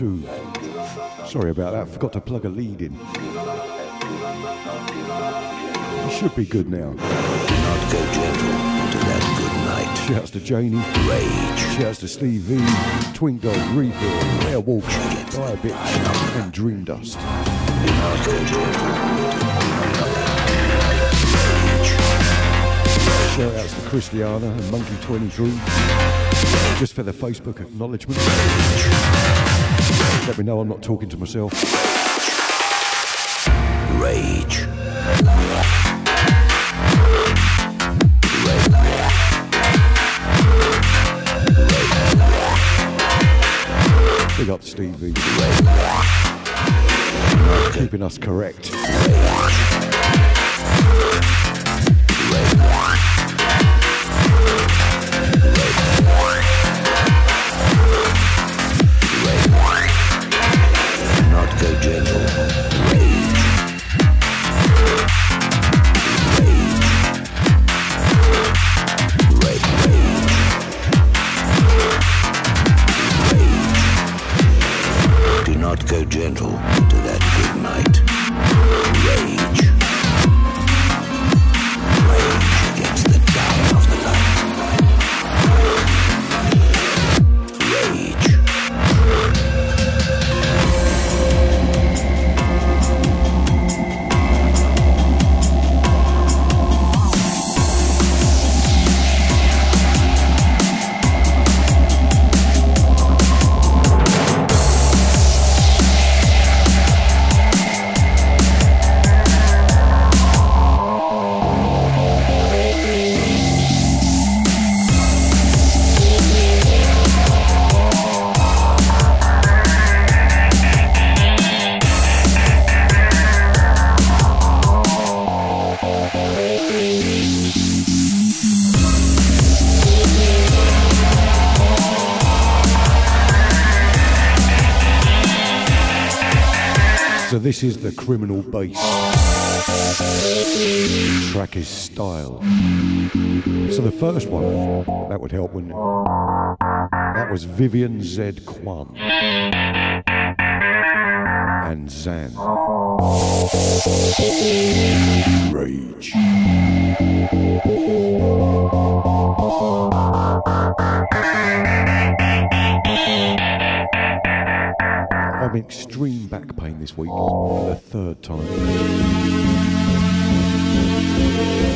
Two. Sorry about that, forgot to plug a lead in. Should be good now. Not go gentle into that good night. Shouts to Janie. Rage. Shouts to Steve V, Twin Dog, Refill, Airwalk, Dire Bitch, and Dream Dust. Do not go gentle. Shout outs to Christiana and Monkey23 just for the Facebook acknowledgement. Let me know I'm not talking to myself. Rage. Big up Stevie. Keeping us correct. Bass. Track is style. So the first one, that would help, wouldn't it? That was Vivian Z Kwan and Zan. Rage. I'm in extreme back pain this week for the oh. third time. So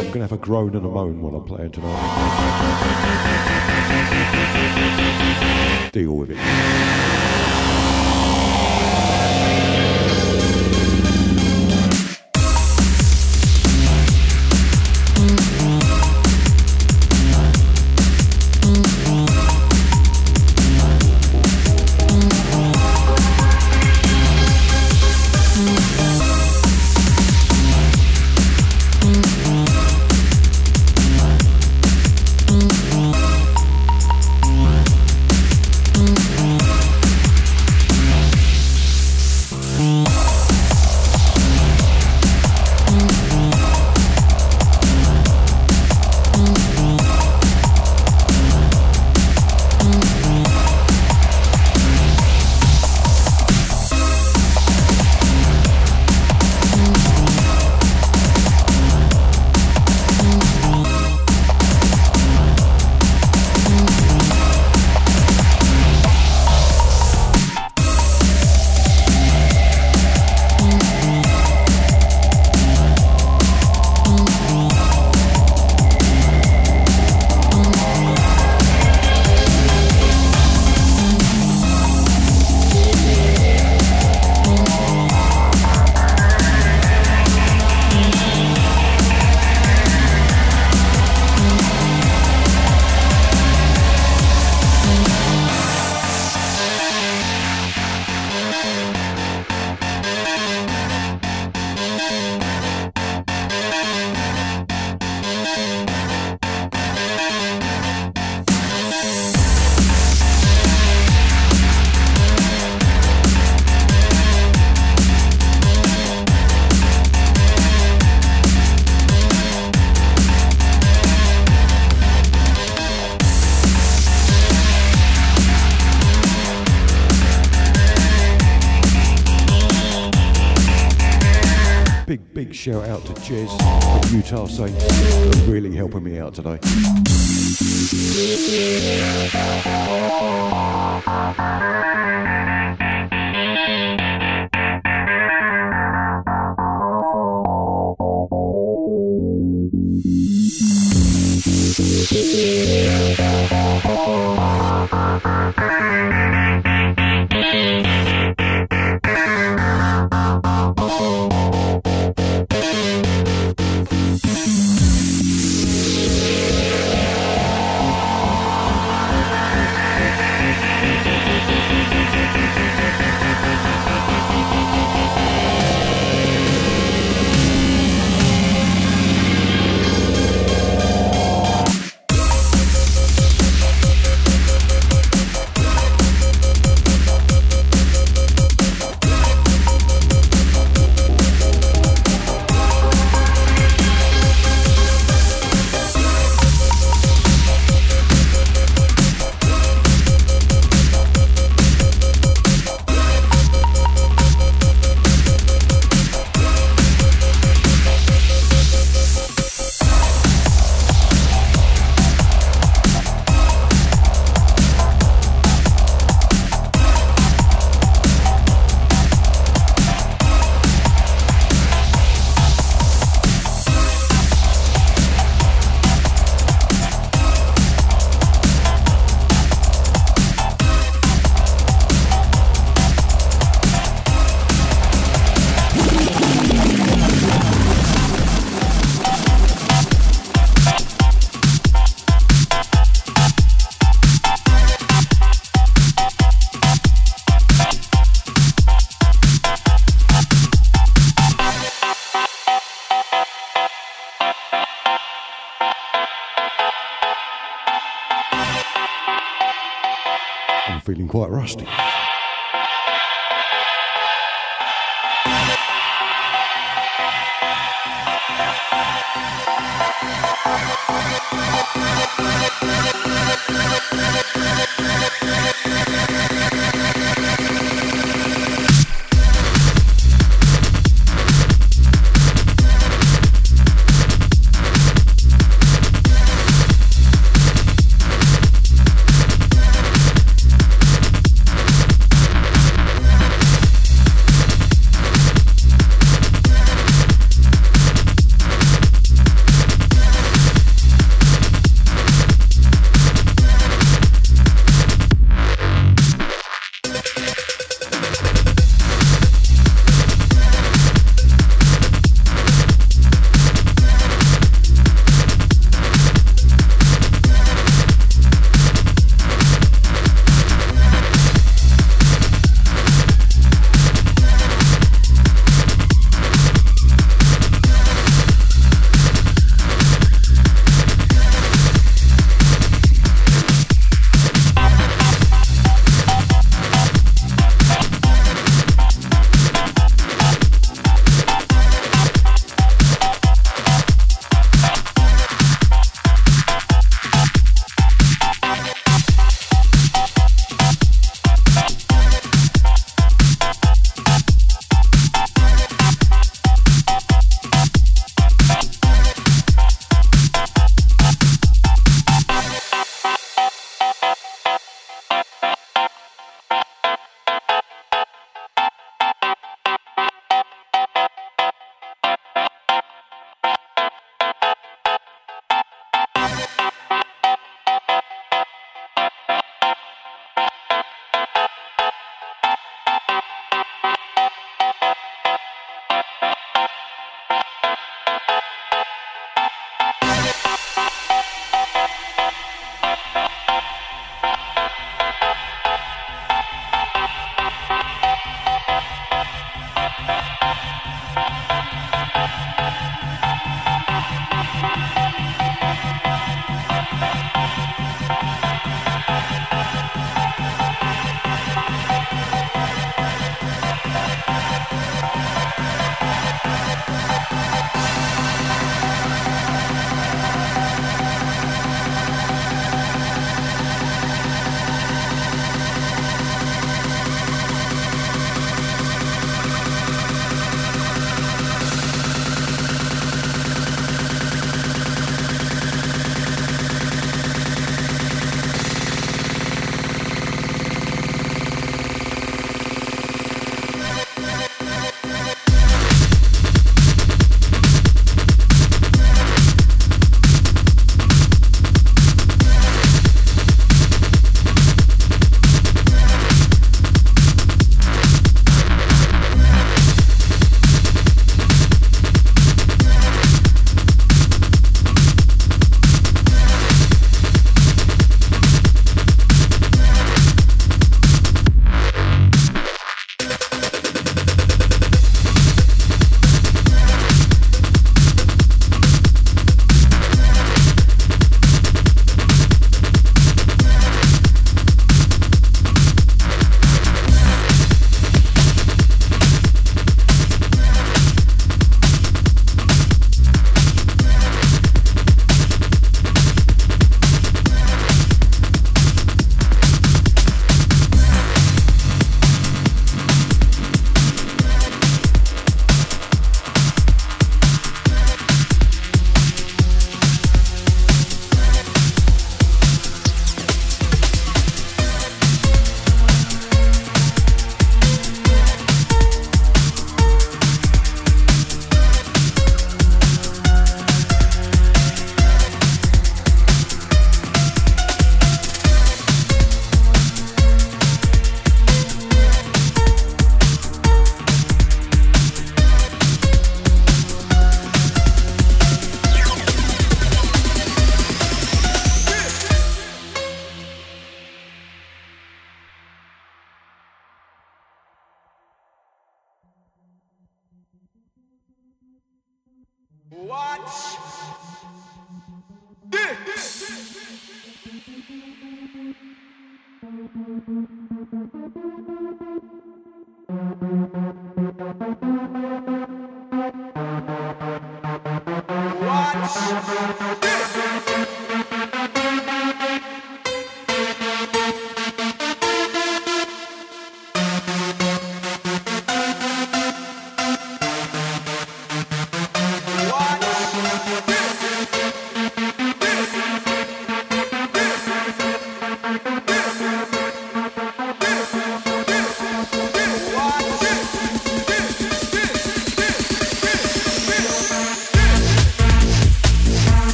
I'm going to have a groan and a moan while I'm playing tonight. Deal with it. Quite rusty.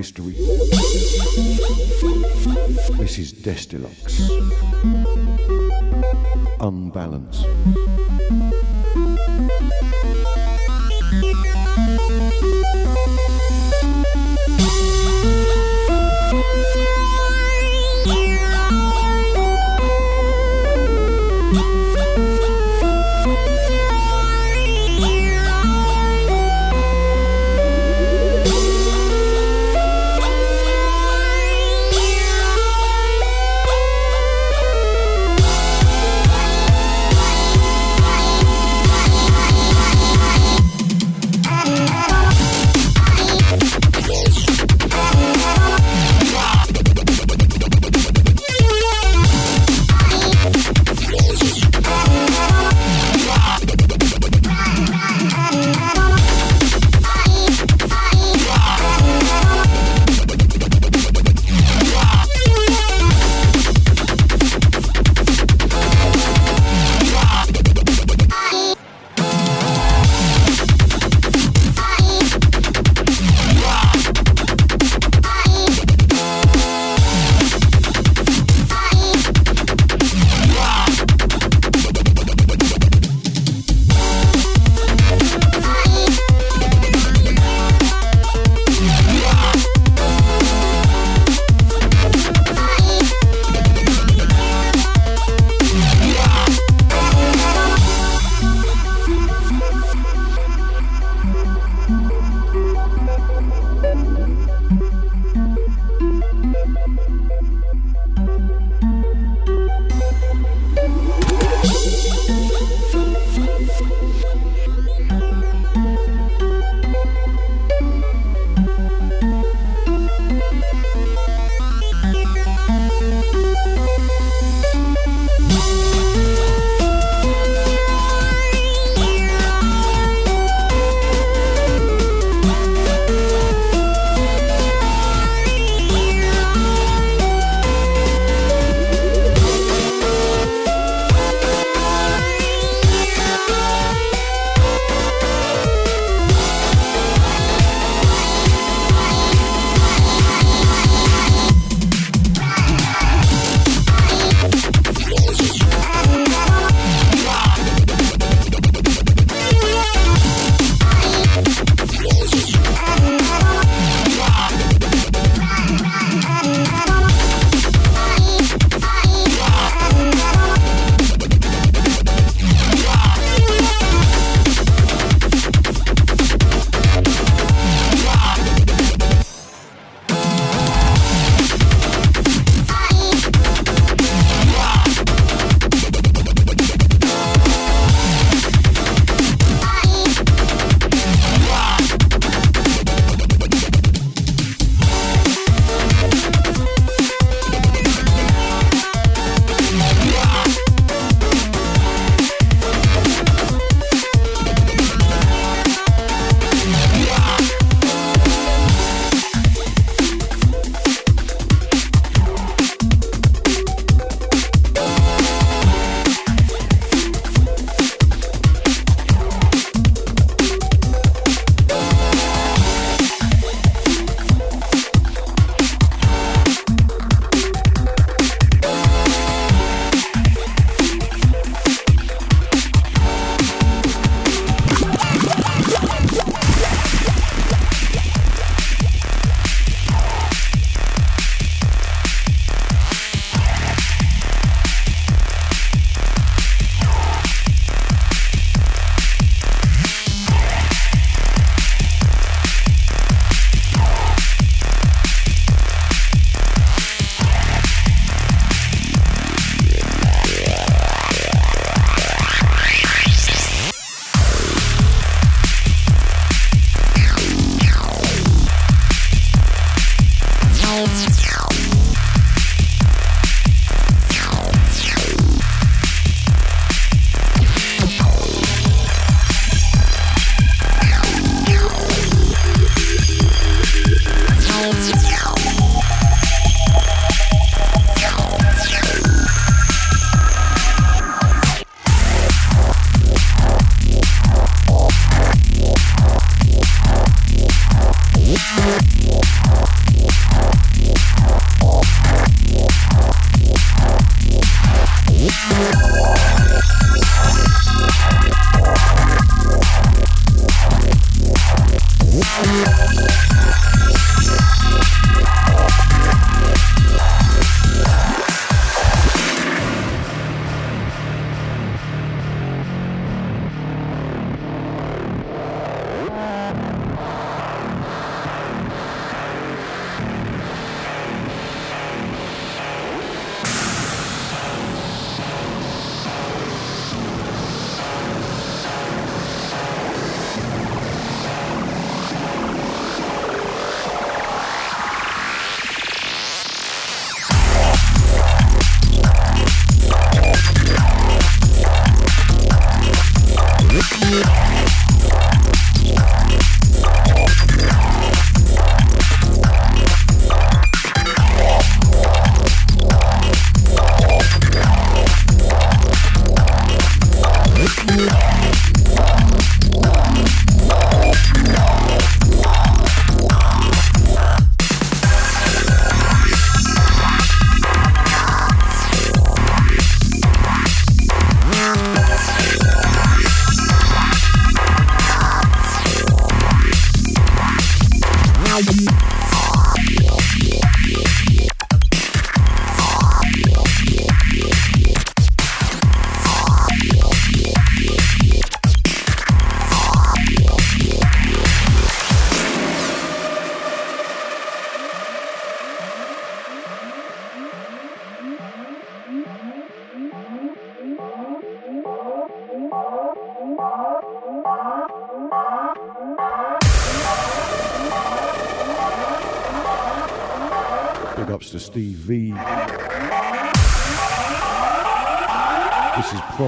History.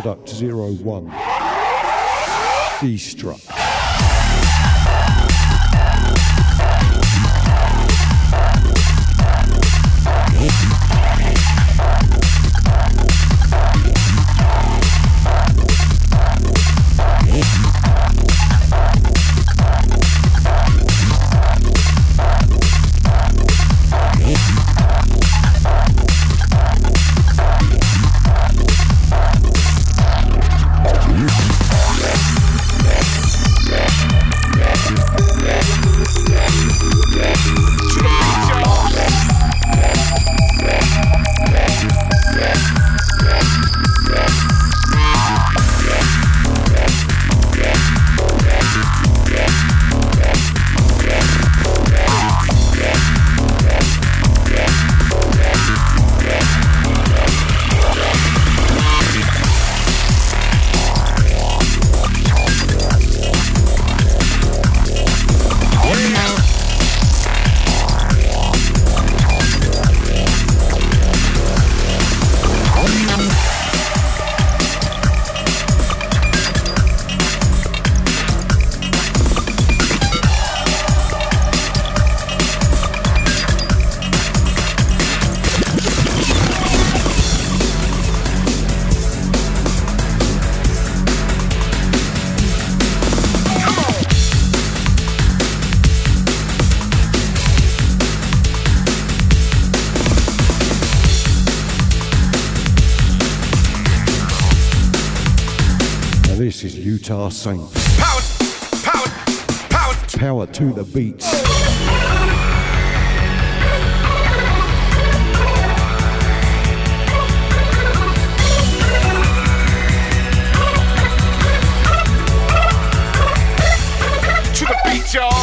Product Zero One. Destruct. guitar synth. Power, power, power. Power to the beats. To the beat, y'all.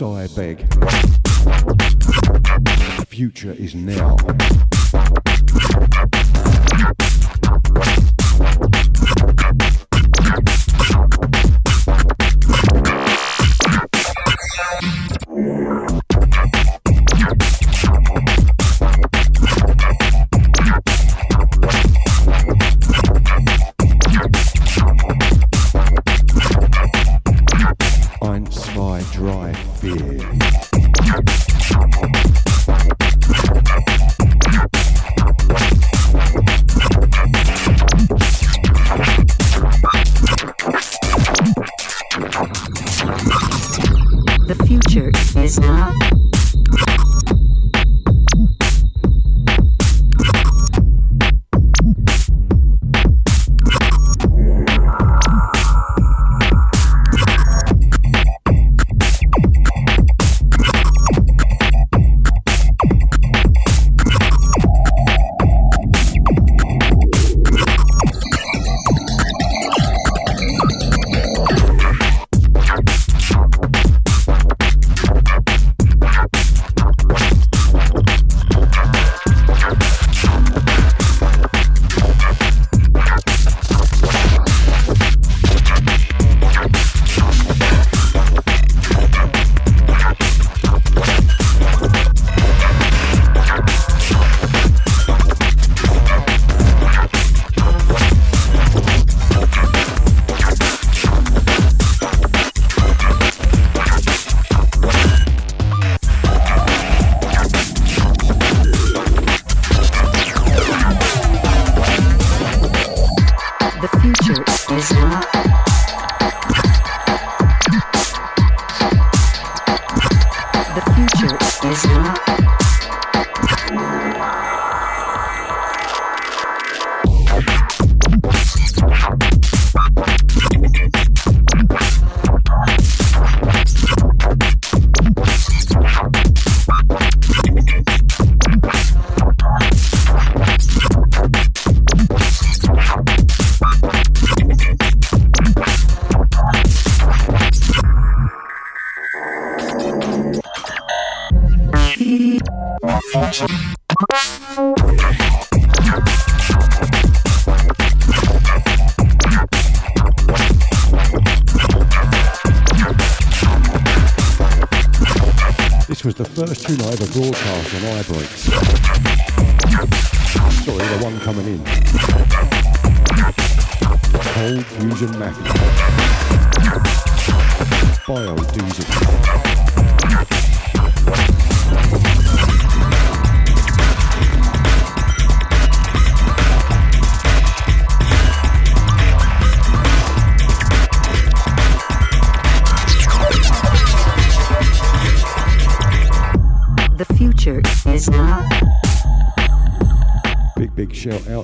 One is in.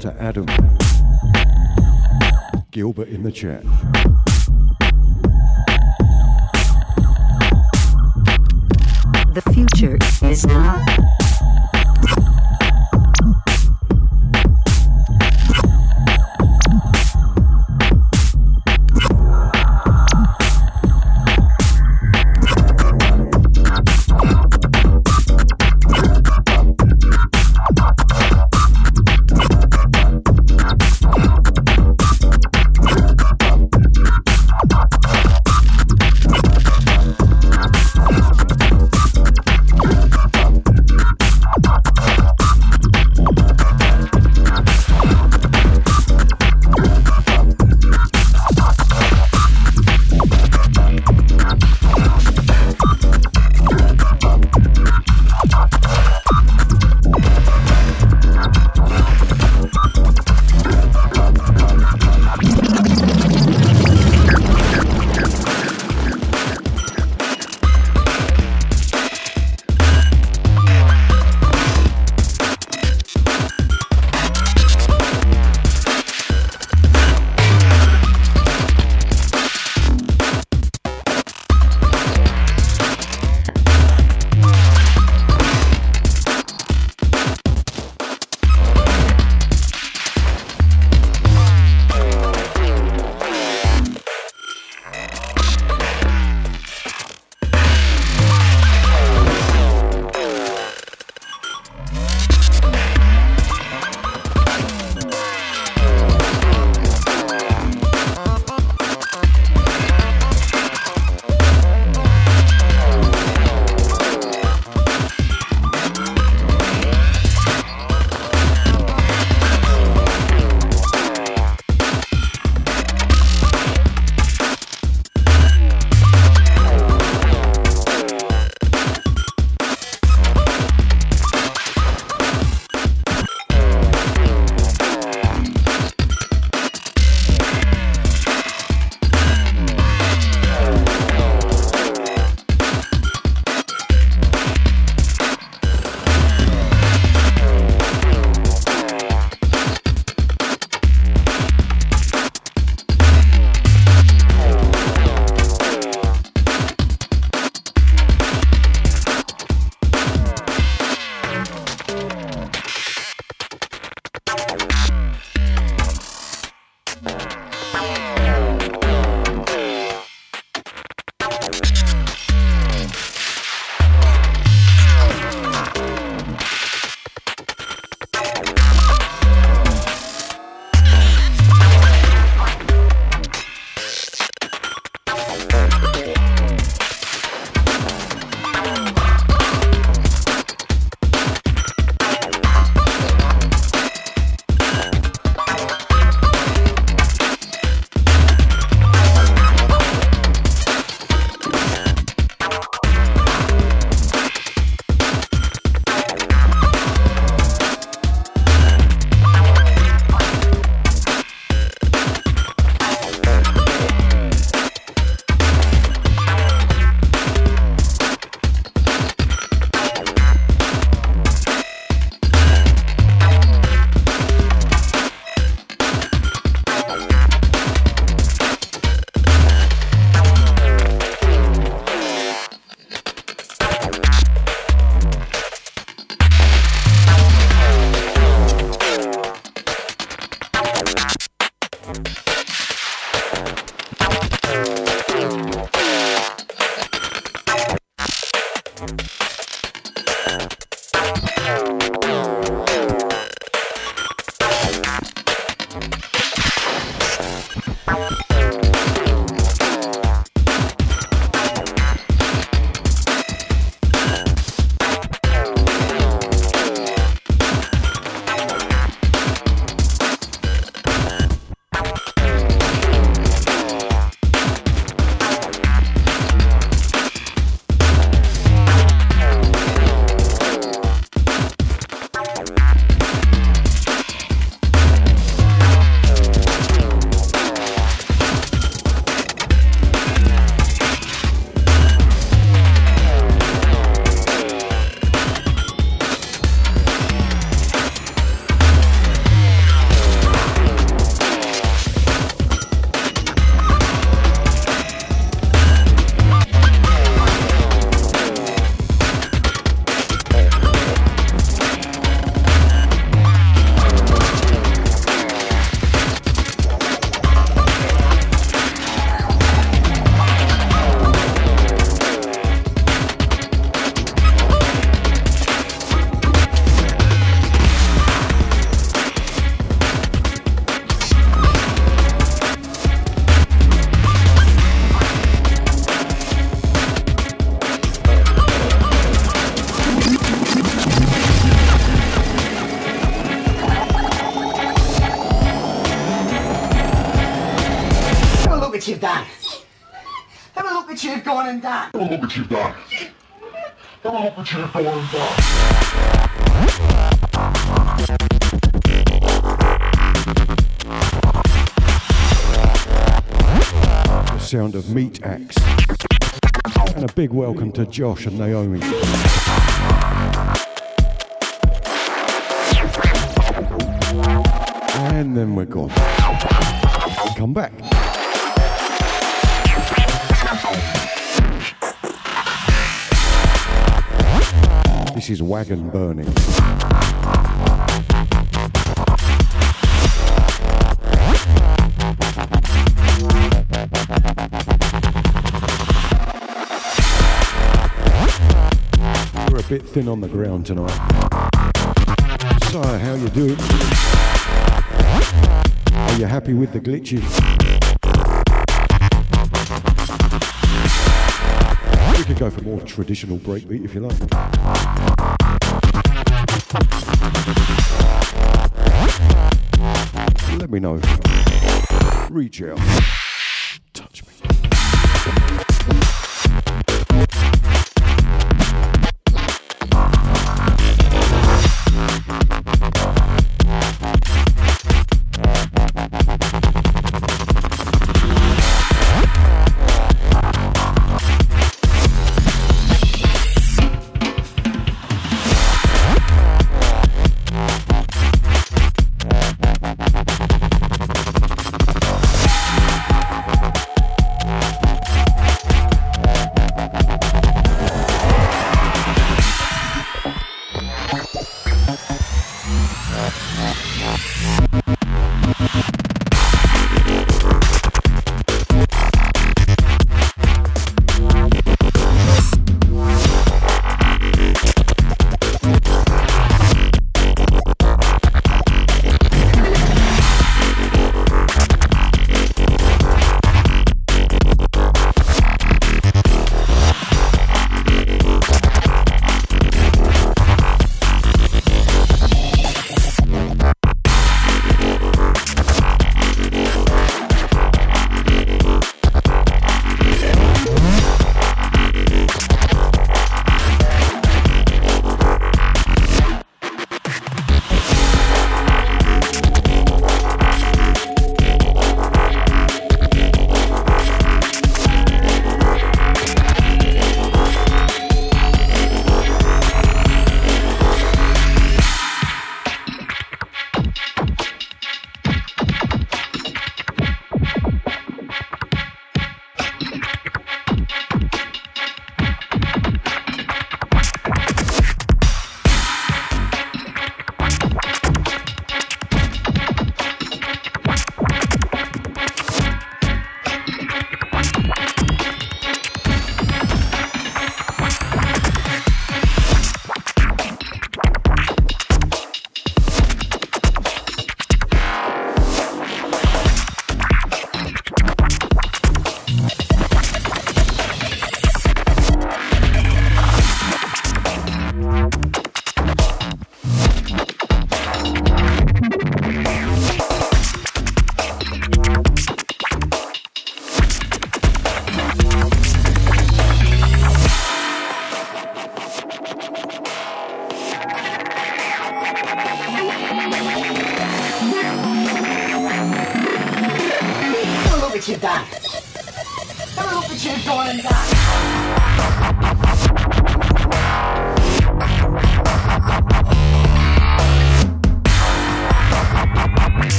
To Adam. Gilbert in the chat. Big welcome to Josh and Naomi. And then we're gone. Come back. This is Wagon Burning. Thin on the ground tonight. So, how you doing? Are you happy with the glitches? We could go for more traditional breakbeat if you like. Let me know. Reach out.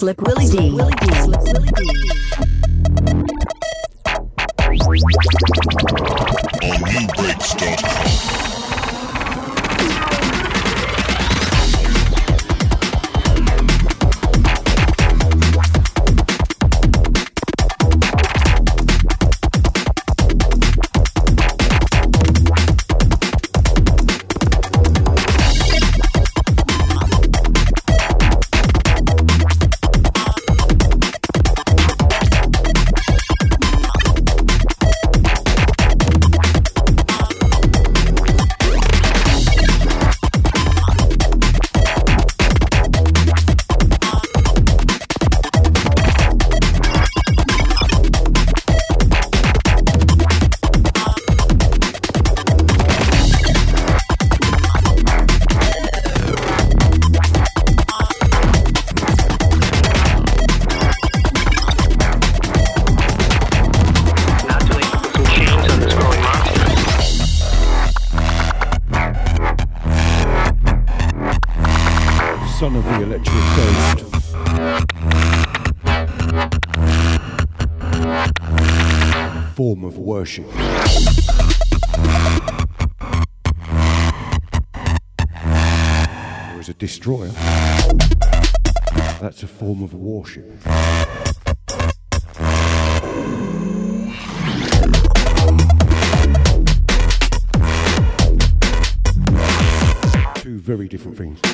Slick Willy D. Willy D. worship. There is a destroyer. That's a form of worship. Two very different things.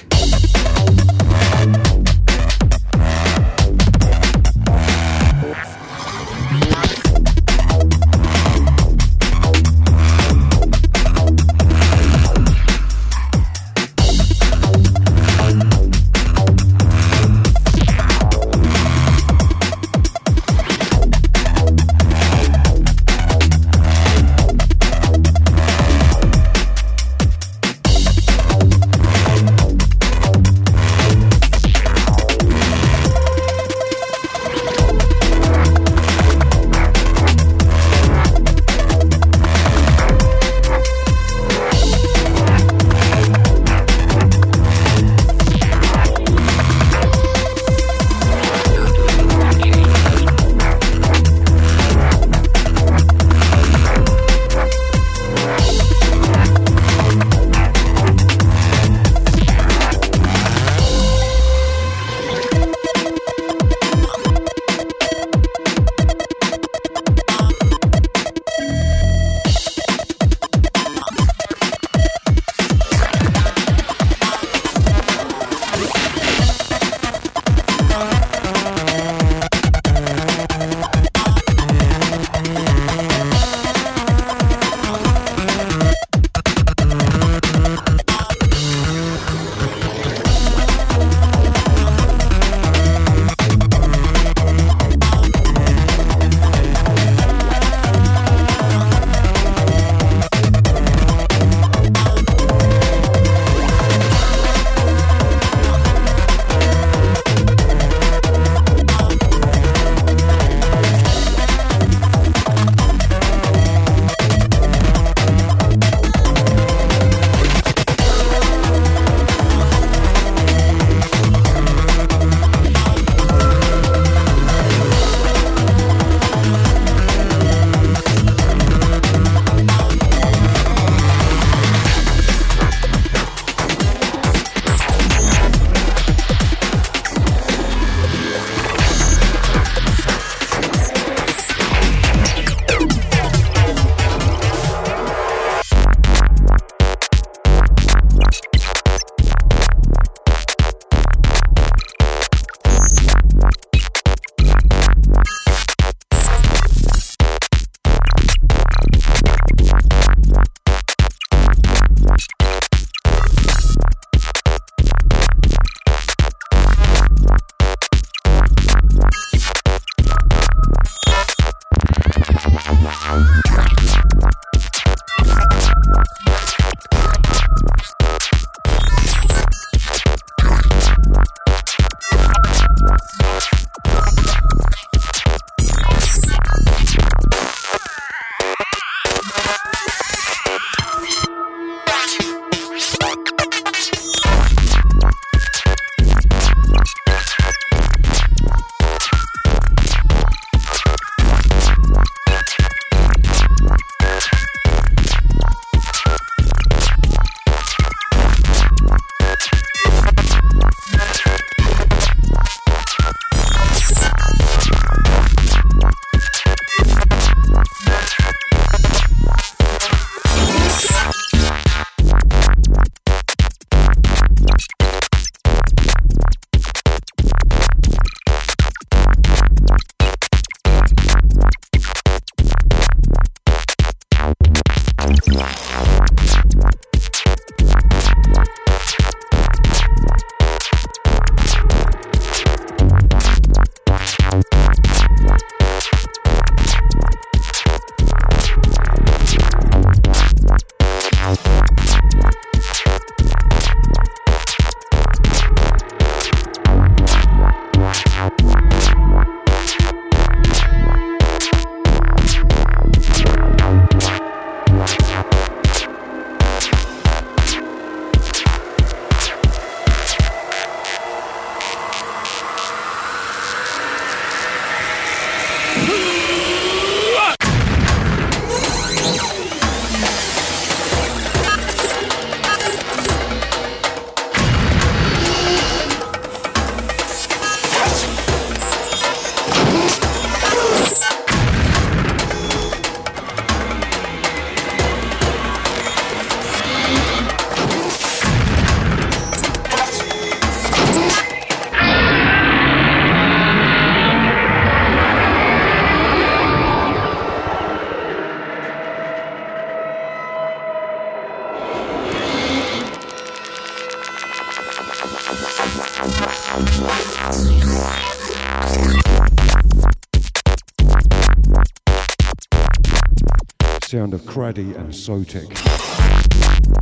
Sound of Kraddy and Sotek.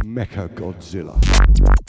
Mecha Godzilla.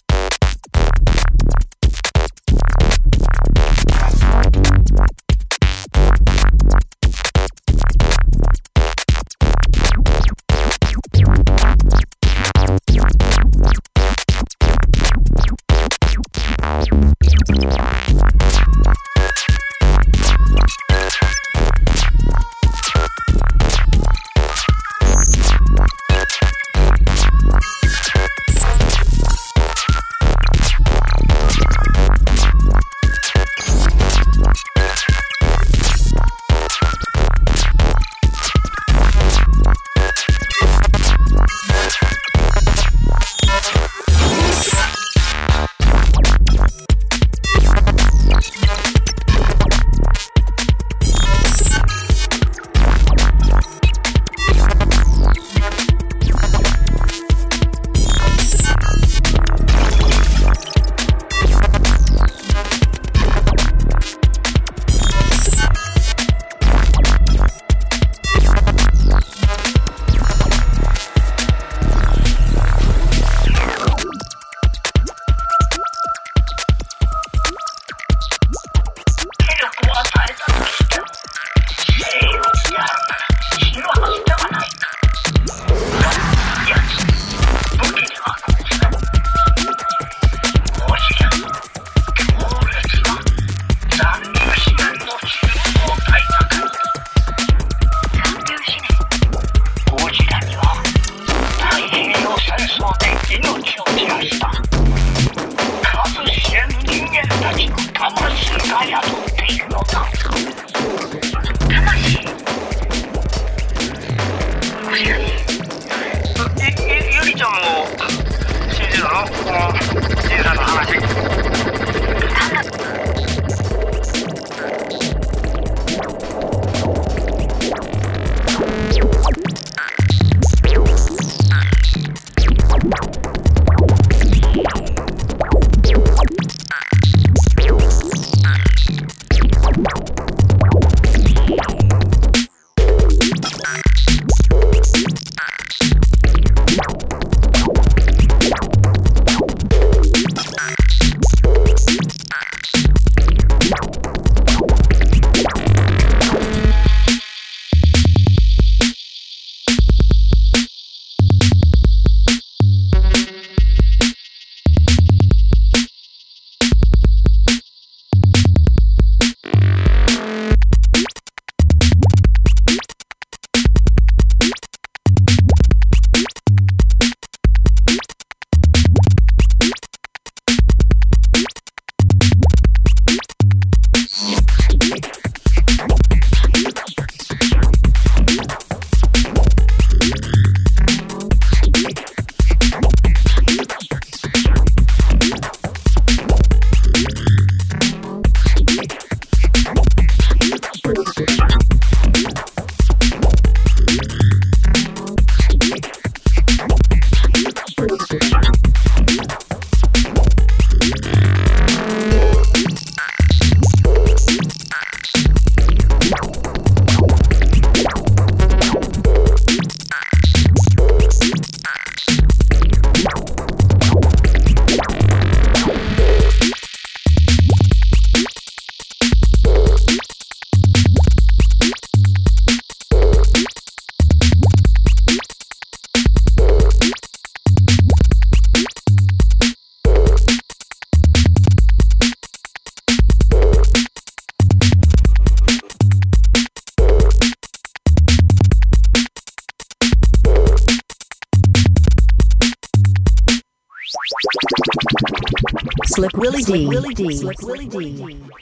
D. Willy D.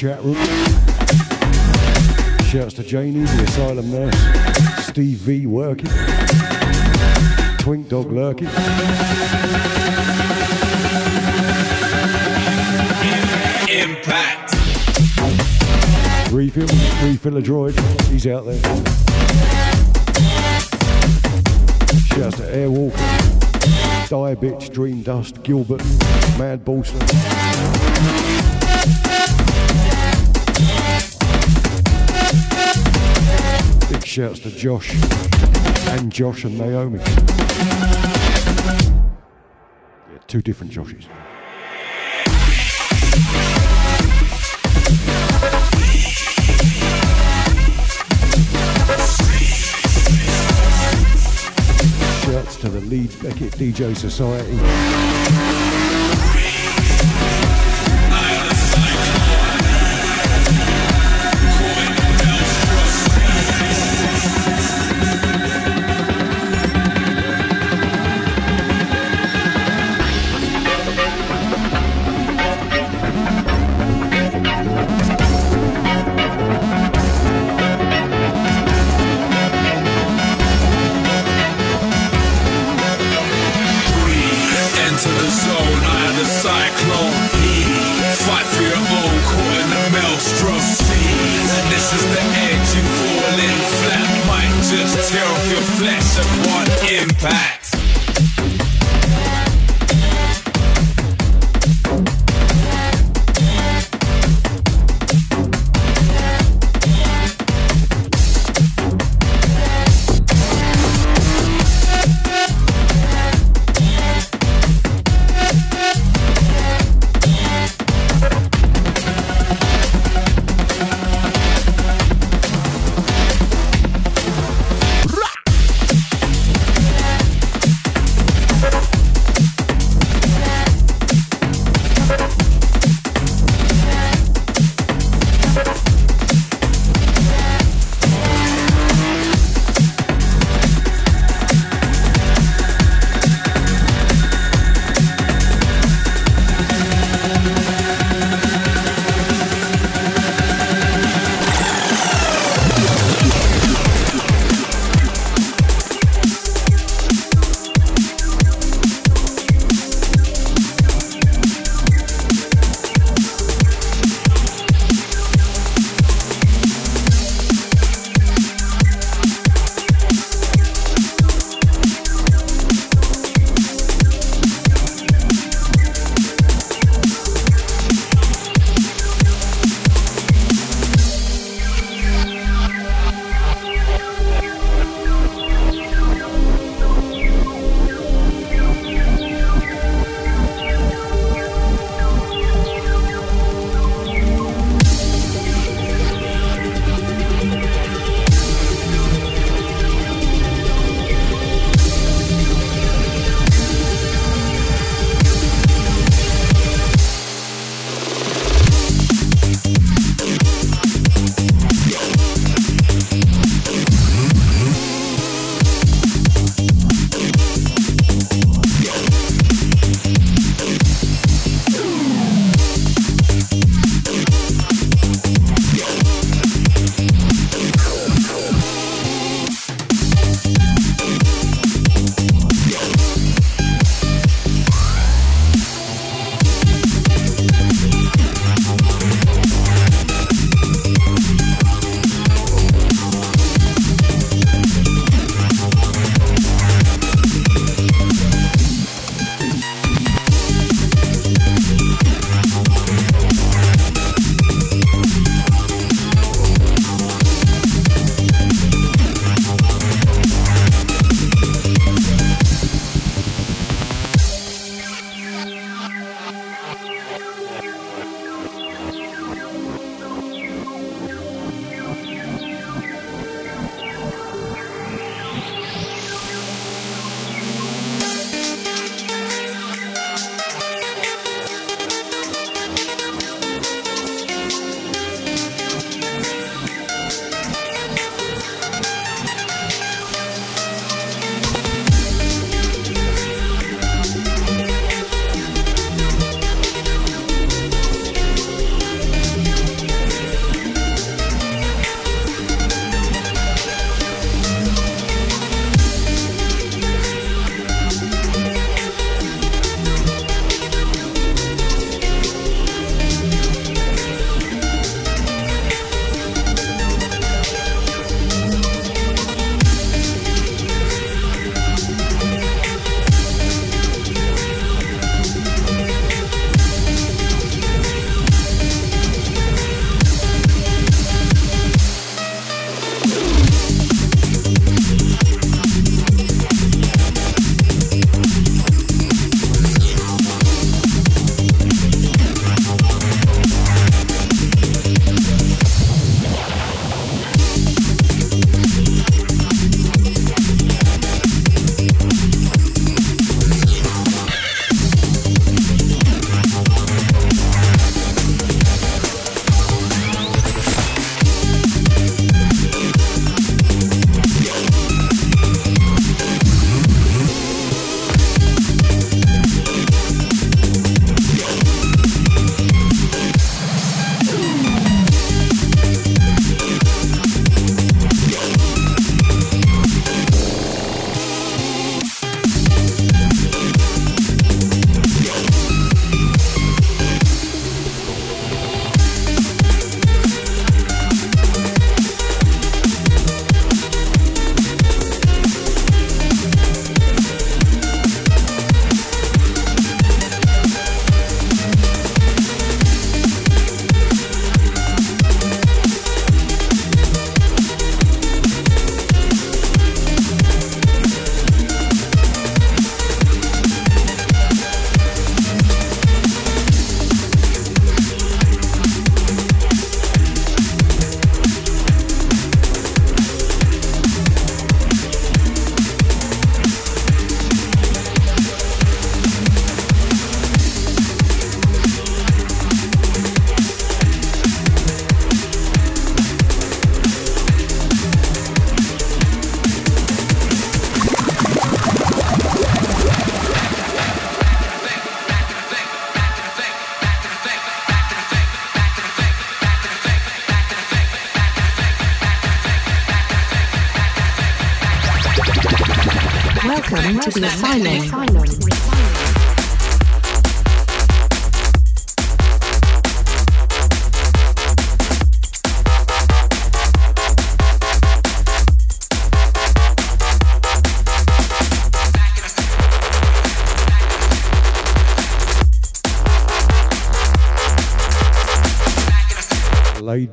chat room. Shouts to Janie, the asylum nurse. Steve V working. Twink Dog lurking. Impact. Refill, refill a droid. He's out there. Shouts to Airwalker. Die Bitch, Dream Dust, Gilbert, Mad Bolster. Shouts to Josh and Josh and Naomi. Yeah, two different Joshes. Shouts to the Leeds Beckett DJ Society.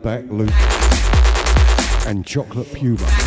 Back Luke and chocolate Puma.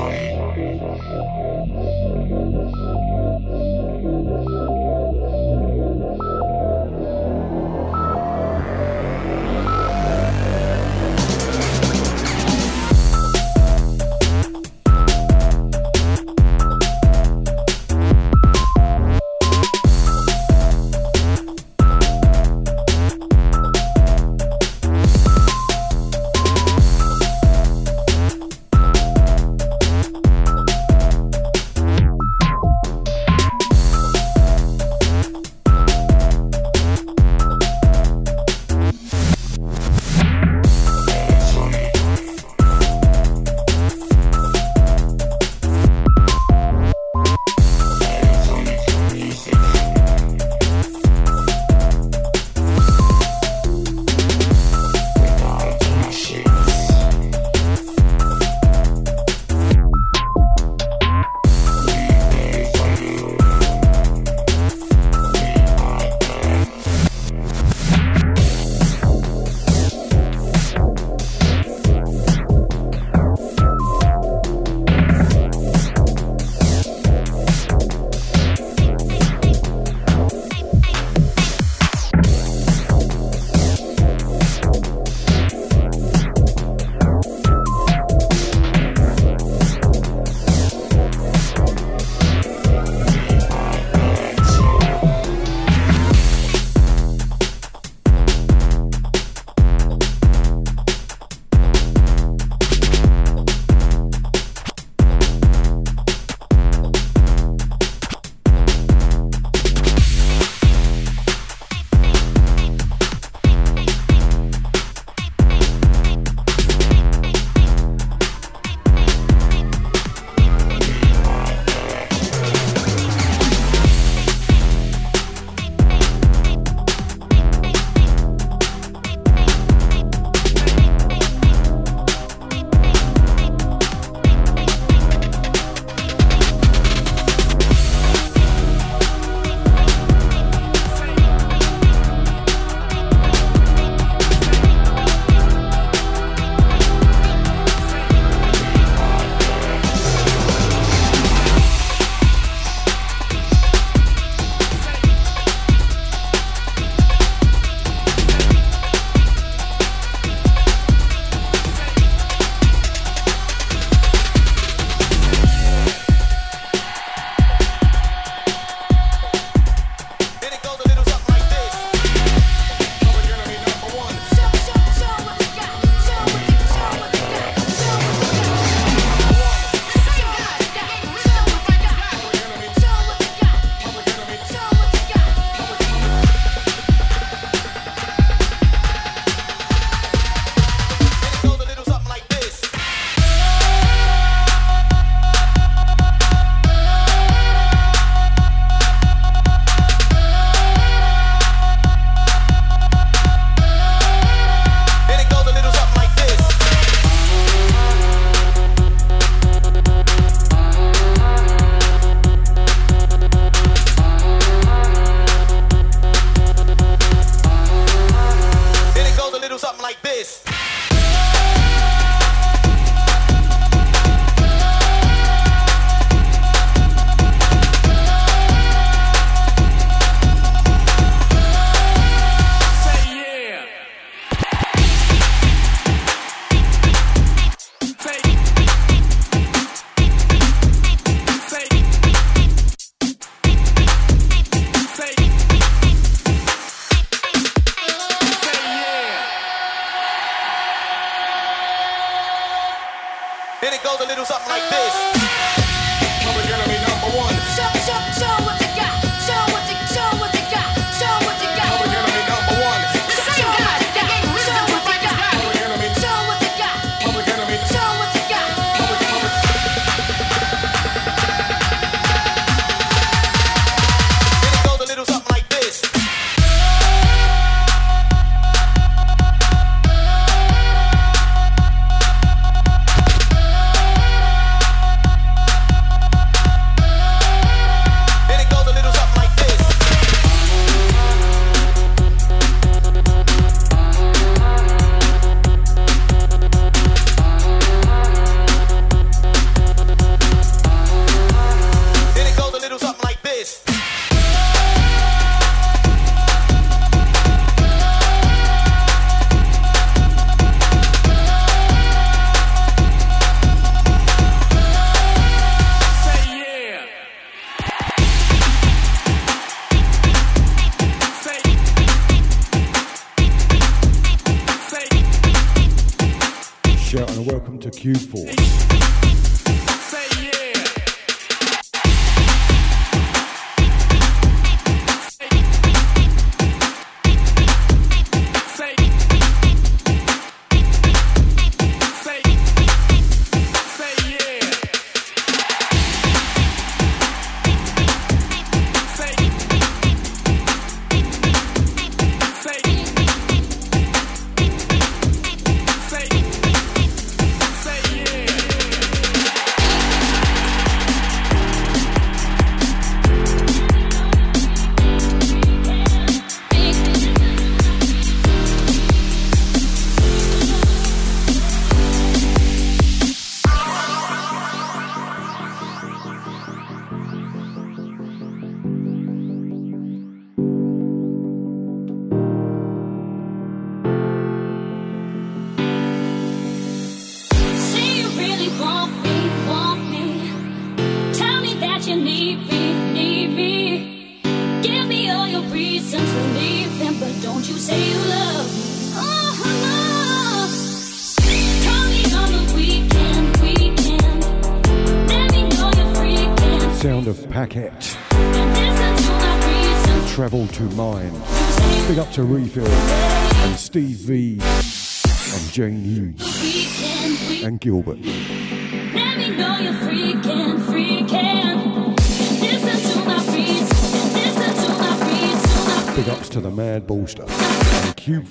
ください。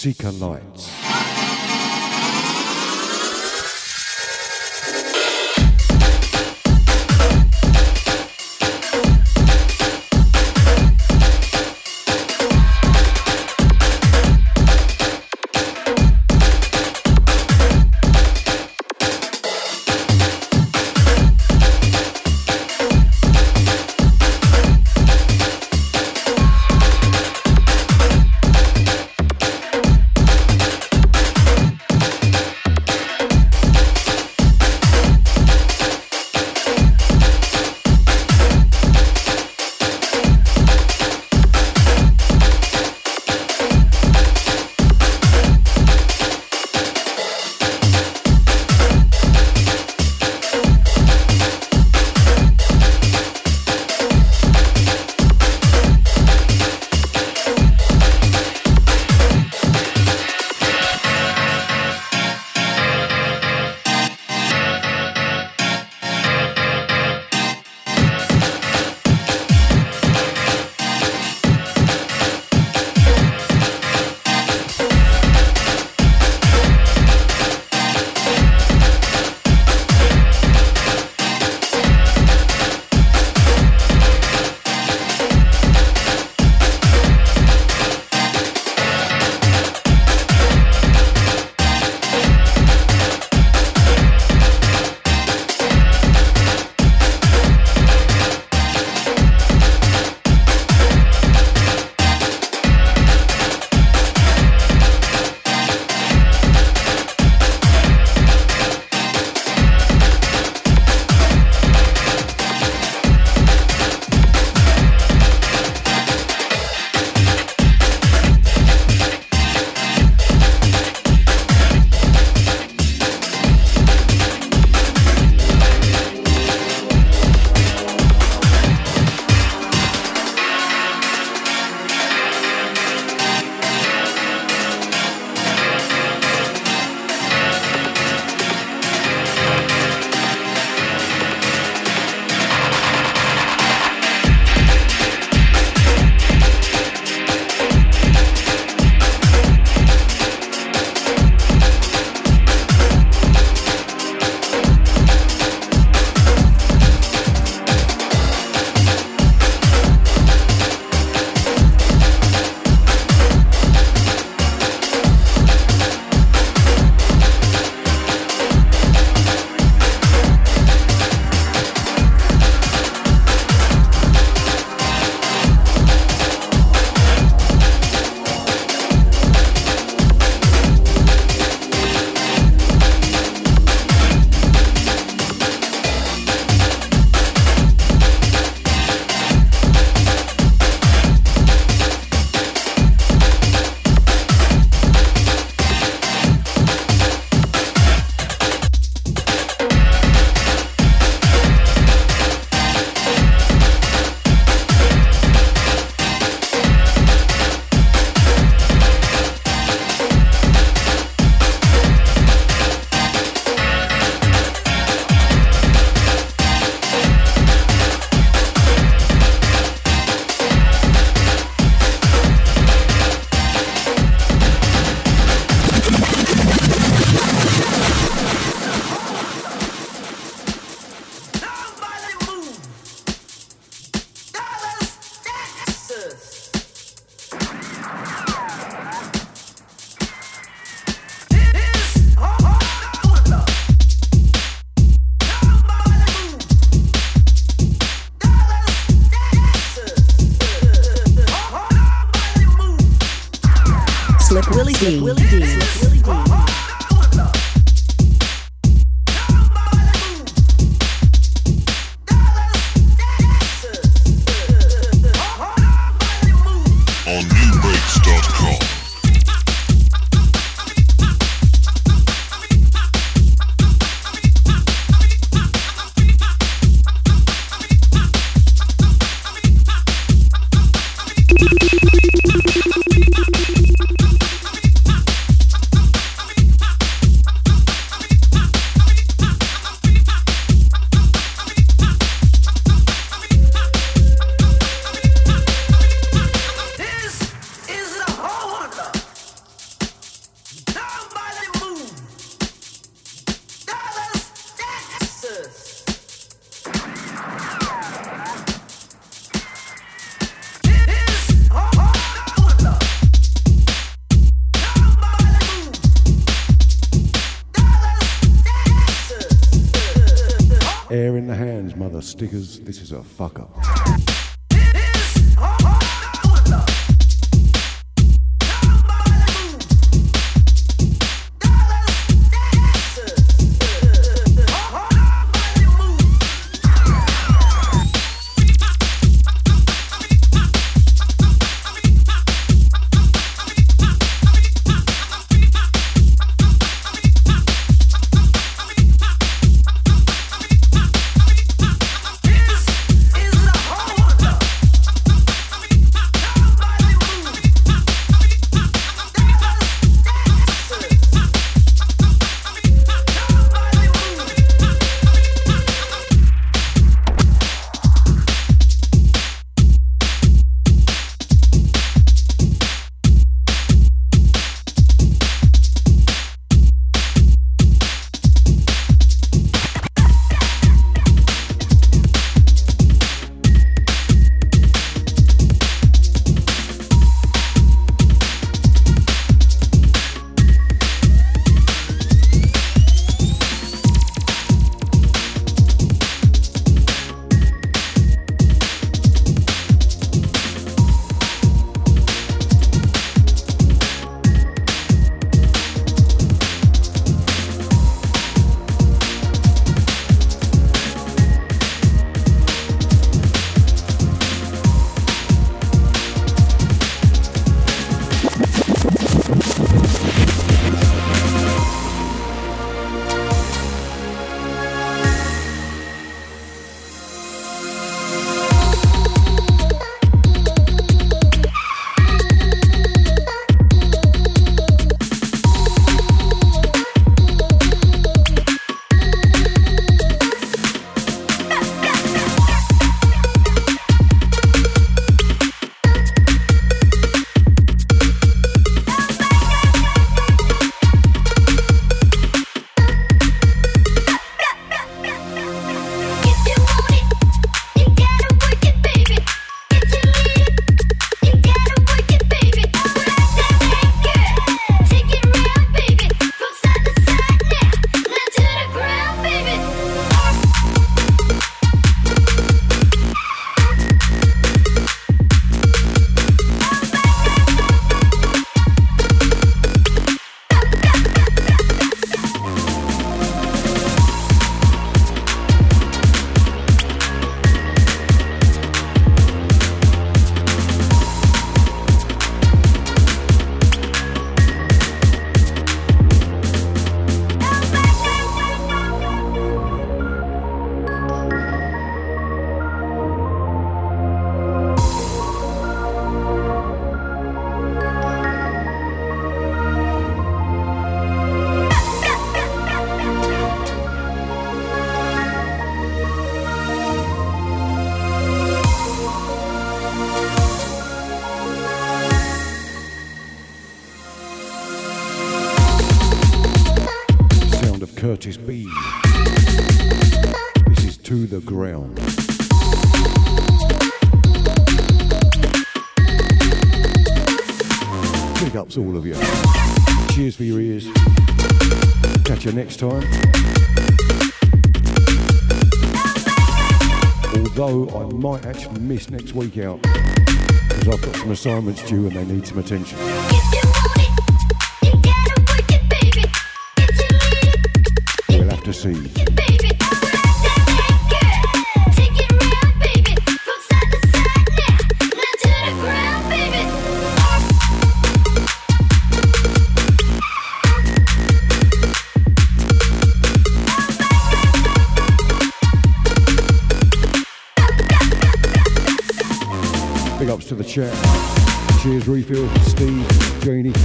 Seeker Lights. in a fuck miss next week out because I've got some assignments due and they need some attention. Cheers, Steve, Janie. Big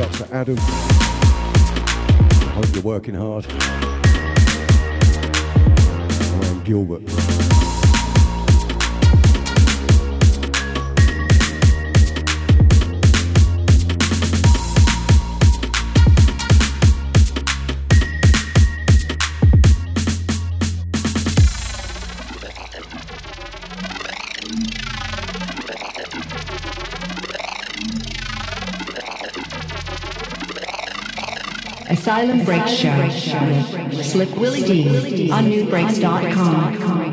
ups to Adam. I hope you're working hard. I'm Gilbert. Asylum Break Show with Slick Willy D on Nubreaks.com.